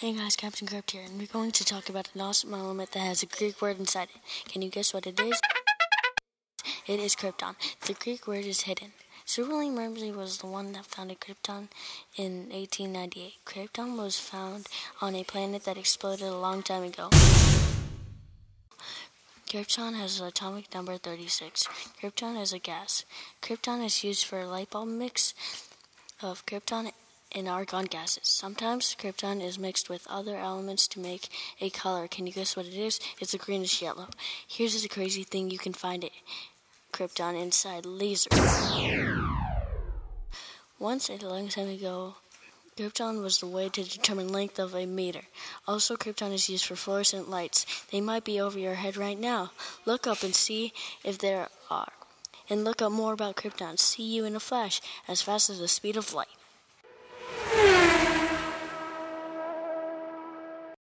Hey guys, Captain Crypt here, and we're going to talk about an awesome element that has a Greek word inside it. Can you guess what it is? It is Krypton. The Greek word is hidden. Sir William Ramsay was the one that founded Krypton in 1898. Krypton was found on a planet that exploded a long time ago. Krypton has an atomic number 36. Krypton is a gas. Krypton is used for a light bulb mix of krypton and argon gases. Sometimes krypton is mixed with other elements to make a color. Can you guess what it is? It's a greenish yellow. Here's the crazy thing you can find it krypton inside lasers. Once a long time ago, krypton was the way to determine length of a meter. Also, krypton is used for fluorescent lights. They might be over your head right now. Look up and see if there are. And look up more about krypton. See you in a flash, as fast as the speed of light.